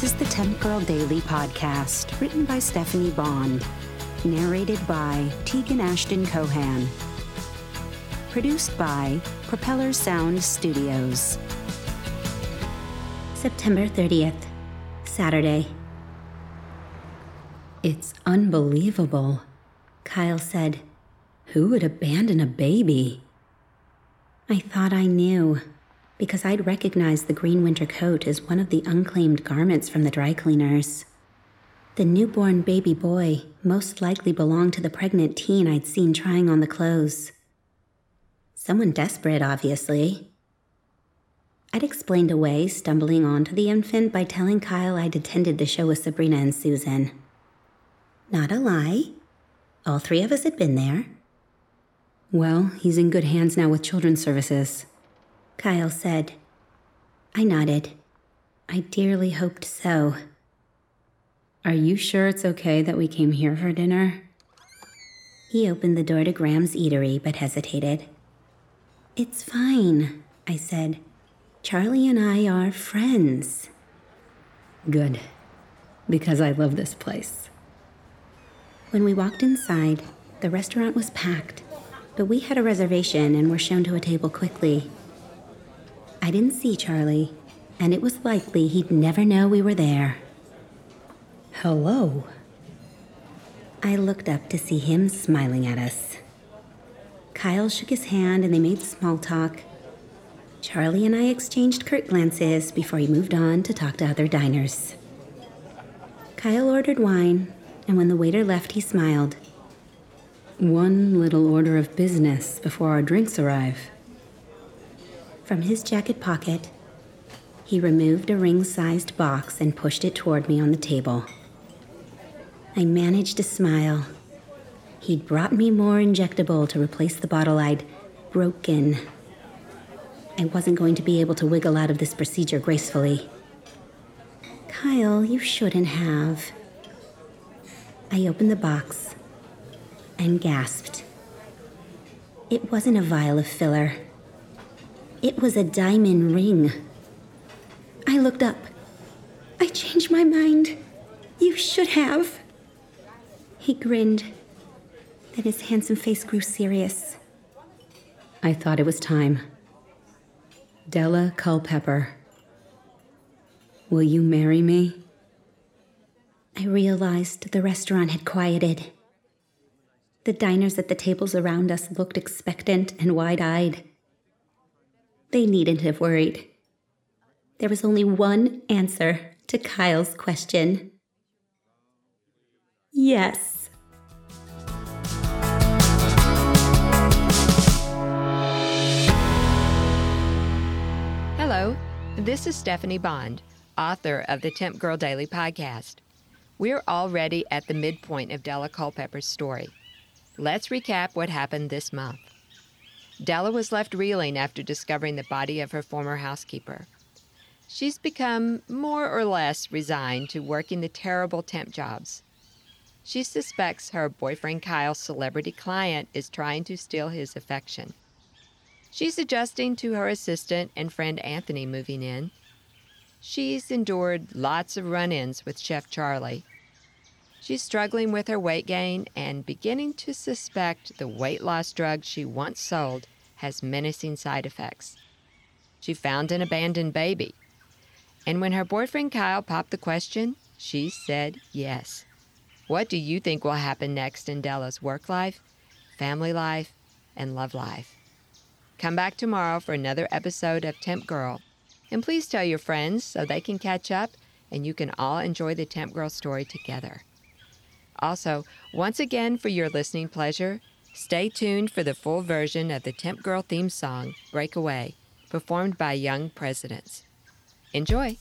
Temp Girl Daily podcast, written by Stephanie Bond, narrated by Tegan Ashton Cohan, produced by Propeller Sound Studios. September 30th, Saturday. It's unbelievable, Kyle said. Who would abandon a baby? I thought I knew because I'd recognized the green winter coat as one of the unclaimed garments from the dry cleaners. The newborn baby boy most likely belonged to the pregnant teen I'd seen trying on the clothes. Someone desperate, obviously. I'd explained away stumbling onto the infant by telling Kyle I'd attended the show with Sabrina and Susan. Not a lie. All three of us had been there. Well, he's in good hands now with Children's Services. Kyle said. I nodded. I dearly hoped so. Are you sure it's okay that we came here for dinner? He opened the door to Graham's eatery but hesitated. It's fine, I said. Charlie and I are friends. Good, because I love this place. When we walked inside, the restaurant was packed, but we had a reservation and were shown to a table quickly. I didn't see Charlie, and it was likely he'd never know we were there. Hello. I looked up to see him smiling at us. Kyle shook his hand and they made small talk. Charlie and I exchanged curt glances before he moved on to talk to other diners. Kyle ordered wine, and when the waiter left, he smiled. One little order of business before our drinks arrive. From his jacket pocket, he removed a ring sized box and pushed it toward me on the table. I managed to smile. He'd brought me more injectable to replace the bottle I'd broken. I wasn't going to be able to wiggle out of this procedure gracefully. Kyle, you shouldn't have. I opened the box and gasped. It wasn't a vial of filler. It was a diamond ring. I looked up. I changed my mind. You should have. He grinned. Then his handsome face grew serious. I thought it was time. Della Culpepper. Will you marry me? I realized the restaurant had quieted. The diners at the tables around us looked expectant and wide eyed. They needn't have worried. There was only one answer to Kyle's question yes. Hello, this is Stephanie Bond, author of the Temp Girl Daily podcast. We're already at the midpoint of Della Culpepper's story. Let's recap what happened this month. Della was left reeling after discovering the body of her former housekeeper. She's become more or less resigned to working the terrible temp jobs. She suspects her boyfriend Kyle's celebrity client is trying to steal his affection. She's adjusting to her assistant and friend Anthony moving in. She's endured lots of run ins with Chef Charlie. She's struggling with her weight gain and beginning to suspect the weight loss drug she once sold has menacing side effects. She found an abandoned baby. And when her boyfriend Kyle popped the question, she said yes. What do you think will happen next in Della's work life, family life, and love life? Come back tomorrow for another episode of Temp Girl. And please tell your friends so they can catch up and you can all enjoy the Temp Girl story together. Also, once again, for your listening pleasure, stay tuned for the full version of the Temp Girl theme song, Breakaway, performed by Young Presidents. Enjoy!